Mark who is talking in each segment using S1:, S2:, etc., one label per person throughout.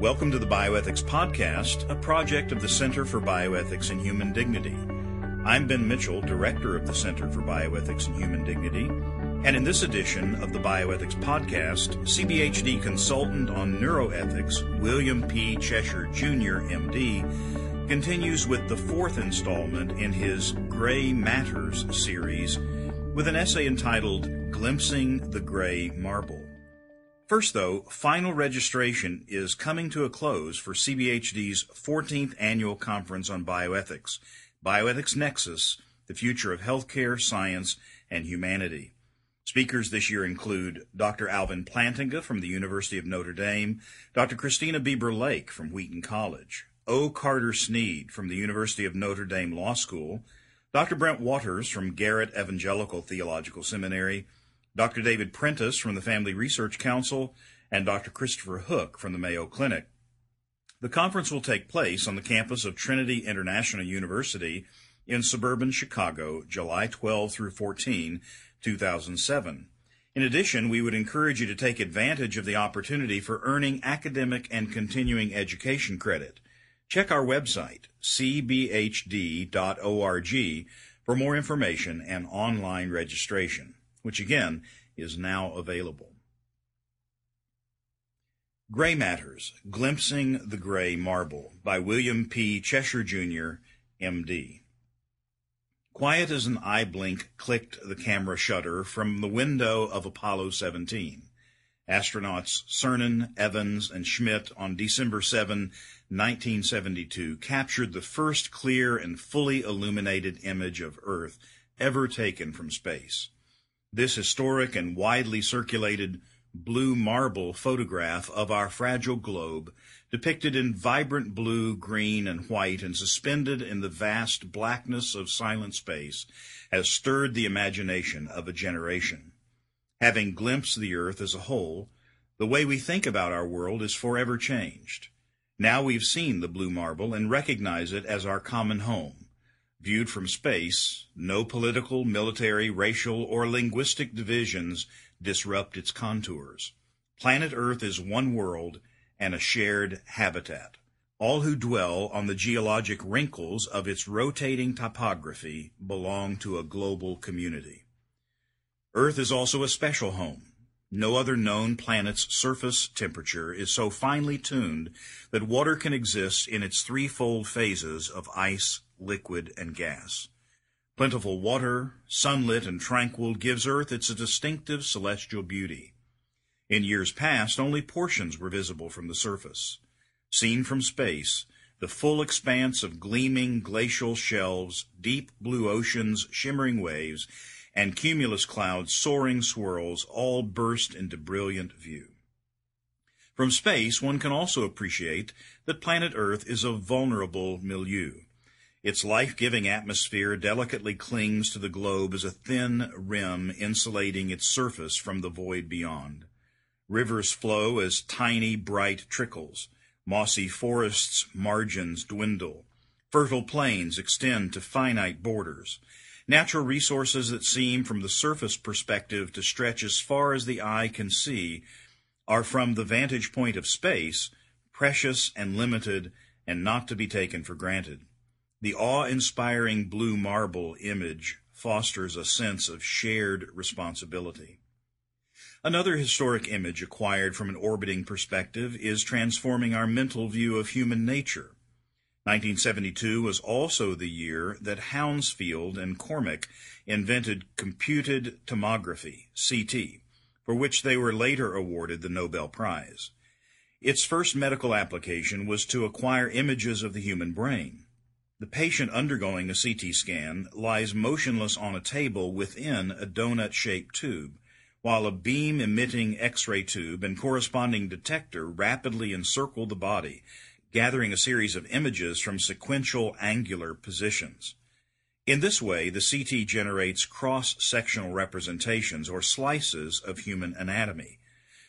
S1: Welcome to the Bioethics Podcast, a project of the Center for Bioethics and Human Dignity. I'm Ben Mitchell, Director of the Center for Bioethics and Human Dignity, and in this edition of the Bioethics Podcast, CBHD consultant on neuroethics, William P. Cheshire Jr., MD, continues with the fourth installment in his Gray Matters series with an essay entitled Glimpsing the Gray Marble. First, though, final registration is coming to a close for CBHD's 14th annual conference on bioethics, Bioethics Nexus, the future of healthcare, science, and humanity. Speakers this year include Dr. Alvin Plantinga from the University of Notre Dame, Dr. Christina Bieber Lake from Wheaton College, O. Carter Snead from the University of Notre Dame Law School, Dr. Brent Waters from Garrett Evangelical Theological Seminary, Dr. David Prentice from the Family Research Council, and Dr. Christopher Hook from the Mayo Clinic. The conference will take place on the campus of Trinity International University in suburban Chicago, July 12 through 14, 2007. In addition, we would encourage you to take advantage of the opportunity for earning academic and continuing education credit. Check our website, cbhd.org, for more information and online registration which again is now available. Gray Matters Glimpsing the Gray Marble by William P. Cheshire, Jr., M.D. Quiet as an eye blink clicked the camera shutter from the window of Apollo 17. Astronauts Cernan, Evans, and Schmitt on December 7, 1972 captured the first clear and fully illuminated image of Earth ever taken from space. This historic and widely circulated blue marble photograph of our fragile globe, depicted in vibrant blue, green, and white and suspended in the vast blackness of silent space, has stirred the imagination of a generation. Having glimpsed the earth as a whole, the way we think about our world is forever changed. Now we've seen the blue marble and recognize it as our common home. Viewed from space, no political, military, racial, or linguistic divisions disrupt its contours. Planet Earth is one world and a shared habitat. All who dwell on the geologic wrinkles of its rotating topography belong to a global community. Earth is also a special home. No other known planet's surface temperature is so finely tuned that water can exist in its threefold phases of ice, liquid, and gas. Plentiful water, sunlit and tranquil, gives Earth its distinctive celestial beauty. In years past, only portions were visible from the surface. Seen from space, the full expanse of gleaming glacial shelves, deep blue oceans, shimmering waves, and cumulus clouds, soaring swirls, all burst into brilliant view. From space, one can also appreciate that planet Earth is a vulnerable milieu. Its life-giving atmosphere delicately clings to the globe as a thin rim insulating its surface from the void beyond. Rivers flow as tiny, bright trickles. Mossy forests' margins dwindle. Fertile plains extend to finite borders. Natural resources that seem from the surface perspective to stretch as far as the eye can see are from the vantage point of space precious and limited and not to be taken for granted. The awe-inspiring blue marble image fosters a sense of shared responsibility. Another historic image acquired from an orbiting perspective is transforming our mental view of human nature. 1972 was also the year that Hounsfield and Cormack invented computed tomography, CT, for which they were later awarded the Nobel Prize. Its first medical application was to acquire images of the human brain. The patient undergoing a CT scan lies motionless on a table within a donut-shaped tube, while a beam-emitting X-ray tube and corresponding detector rapidly encircle the body, gathering a series of images from sequential angular positions. In this way, the CT generates cross-sectional representations or slices of human anatomy.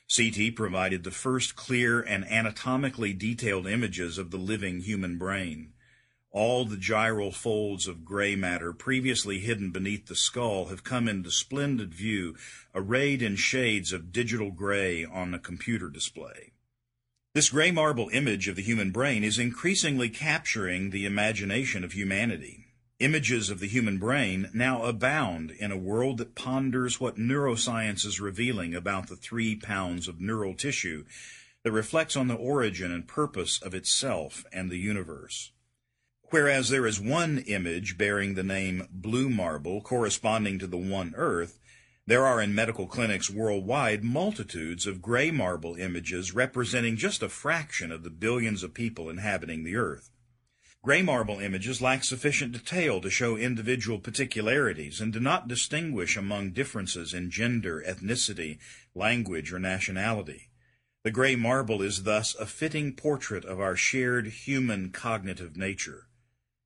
S1: CT provided the first clear and anatomically detailed images of the living human brain. All the gyral folds of gray matter previously hidden beneath the skull have come into splendid view, arrayed in shades of digital gray on a computer display. This gray marble image of the human brain is increasingly capturing the imagination of humanity. Images of the human brain now abound in a world that ponders what neuroscience is revealing about the three pounds of neural tissue that reflects on the origin and purpose of itself and the universe. Whereas there is one image bearing the name blue marble corresponding to the one earth, there are in medical clinics worldwide multitudes of gray marble images representing just a fraction of the billions of people inhabiting the earth. Gray marble images lack sufficient detail to show individual particularities and do not distinguish among differences in gender, ethnicity, language, or nationality. The gray marble is thus a fitting portrait of our shared human cognitive nature.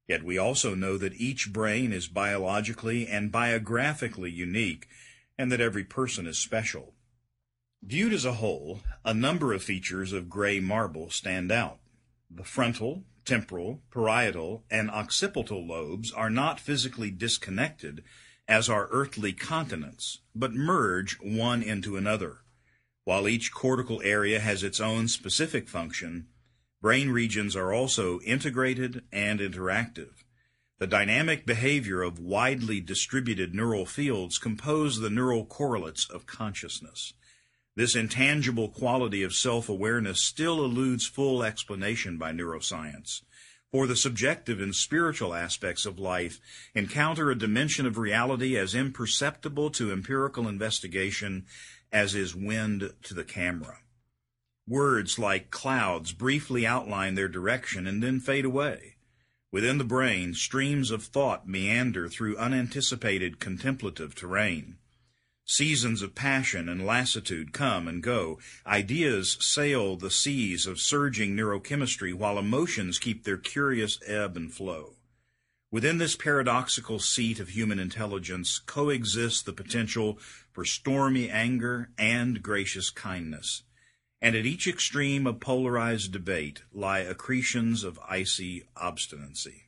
S1: Yet we also know that each brain is biologically and biographically unique and that every person is special. Viewed as a whole, a number of features of gray marble stand out. The frontal, temporal, parietal, and occipital lobes are not physically disconnected as are earthly continents, but merge one into another. While each cortical area has its own specific function, brain regions are also integrated and interactive. The dynamic behavior of widely distributed neural fields compose the neural correlates of consciousness. This intangible quality of self-awareness still eludes full explanation by neuroscience. For the subjective and spiritual aspects of life encounter a dimension of reality as imperceptible to empirical investigation as is wind to the camera. Words like clouds briefly outline their direction and then fade away. Within the brain, streams of thought meander through unanticipated contemplative terrain. Seasons of passion and lassitude come and go. Ideas sail the seas of surging neurochemistry while emotions keep their curious ebb and flow. Within this paradoxical seat of human intelligence coexists the potential for stormy anger and gracious kindness and at each extreme of polarized debate lie accretions of icy obstinacy.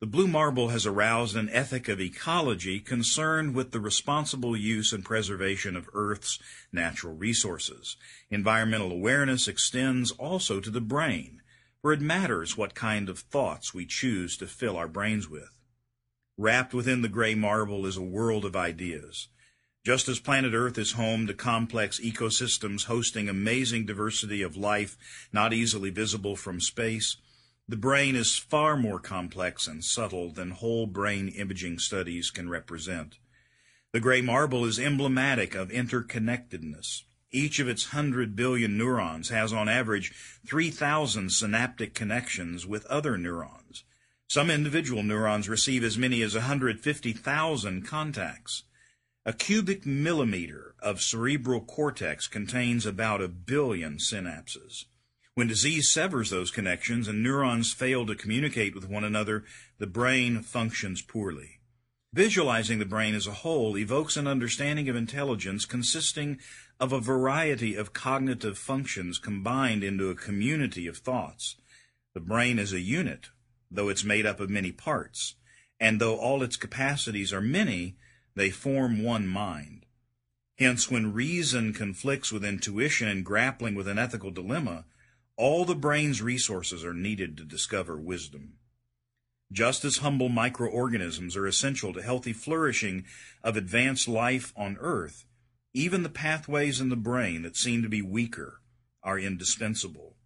S1: The blue marble has aroused an ethic of ecology concerned with the responsible use and preservation of Earth's natural resources. Environmental awareness extends also to the brain, for it matters what kind of thoughts we choose to fill our brains with. Wrapped within the gray marble is a world of ideas. Just as planet Earth is home to complex ecosystems hosting amazing diversity of life not easily visible from space, the brain is far more complex and subtle than whole brain imaging studies can represent. The gray marble is emblematic of interconnectedness. Each of its 100 billion neurons has on average 3,000 synaptic connections with other neurons. Some individual neurons receive as many as 150,000 contacts. A cubic millimeter of cerebral cortex contains about a billion synapses. When disease severs those connections and neurons fail to communicate with one another, the brain functions poorly. Visualizing the brain as a whole evokes an understanding of intelligence consisting of a variety of cognitive functions combined into a community of thoughts. The brain is a unit, though it's made up of many parts, and though all its capacities are many, they form one mind. Hence, when reason conflicts with intuition in grappling with an ethical dilemma, all the brain's resources are needed to discover wisdom. Just as humble microorganisms are essential to healthy flourishing of advanced life on Earth, even the pathways in the brain that seem to be weaker are indispensable.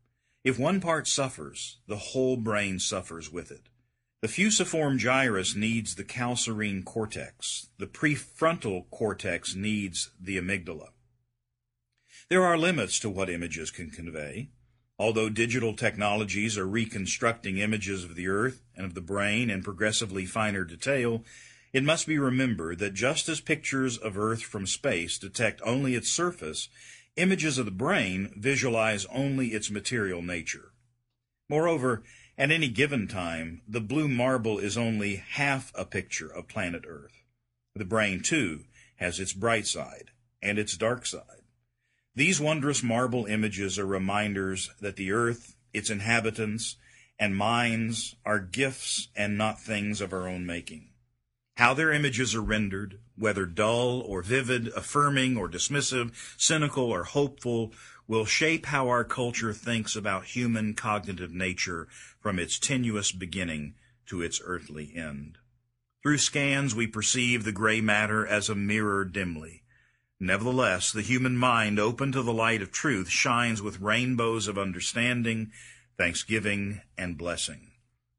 S1: If one part suffers, the whole brain suffers with it. The fusiform gyrus needs the calcarine cortex. The prefrontal cortex needs the amygdala. There are limits to what images can convey. Although digital technologies are reconstructing images of the earth and of the brain in progressively finer detail, it must be remembered that just as pictures of Earth from space detect only its surface, images of the brain visualize only its material nature. Moreover, at any given time, the blue marble is only half a picture of planet Earth. The brain, too, has its bright side and its dark side. These wondrous marble images are reminders that the earth, its inhabitants, and minds are gifts and not things of our own making. How their images are rendered, whether dull or vivid, affirming or dismissive, cynical or hopeful, will shape how our culture thinks about human cognitive nature from its tenuous beginning to its earthly end. Through scans, we perceive the gray matter as a mirror dimly. Nevertheless, the human mind, open to the light of truth, shines with rainbows of understanding, thanksgiving, and blessing.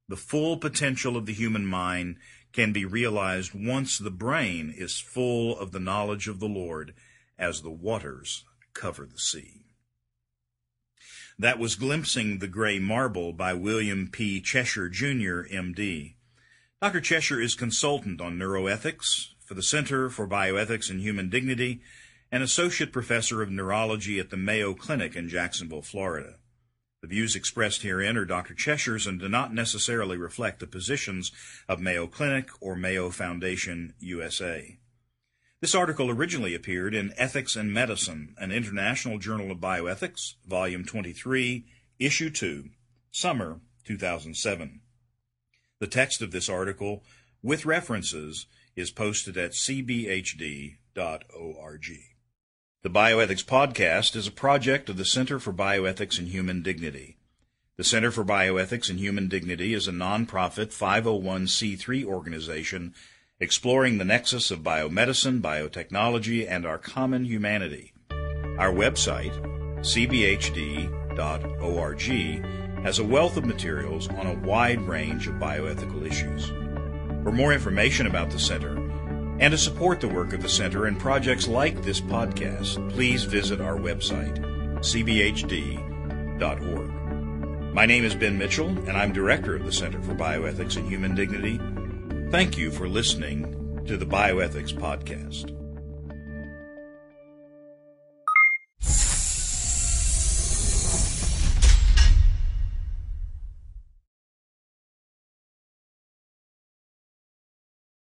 S1: The full potential of the human mind can be realized once the brain is full of the knowledge of the Lord as the waters cover the sea. That was Glimpsing the Gray Marble by William P. Cheshire, Jr., MD. Dr. Cheshire is consultant on neuroethics for the Center for Bioethics and Human Dignity and associate professor of neurology at the Mayo Clinic in Jacksonville, Florida. The views expressed herein are Dr. Cheshire's and do not necessarily reflect the positions of Mayo Clinic or Mayo Foundation USA. This article originally appeared in Ethics and Medicine, an international journal of bioethics, volume 23, issue 2, summer 2007. The text of this article, with references, is posted at cbhd.org. The Bioethics Podcast is a project of the Center for Bioethics and Human Dignity. The Center for Bioethics and Human Dignity is a nonprofit 501c3 organization exploring the nexus of biomedicine, biotechnology, and our common humanity. Our website, cbhd.org, has a wealth of materials on a wide range of bioethical issues. For more information about the Center, and to support the work of the Center and projects like this podcast, please visit our website, cbhd.org. My name is Ben Mitchell, and I'm Director of the Center for Bioethics and Human Dignity. Thank you for listening to the Bioethics Podcast.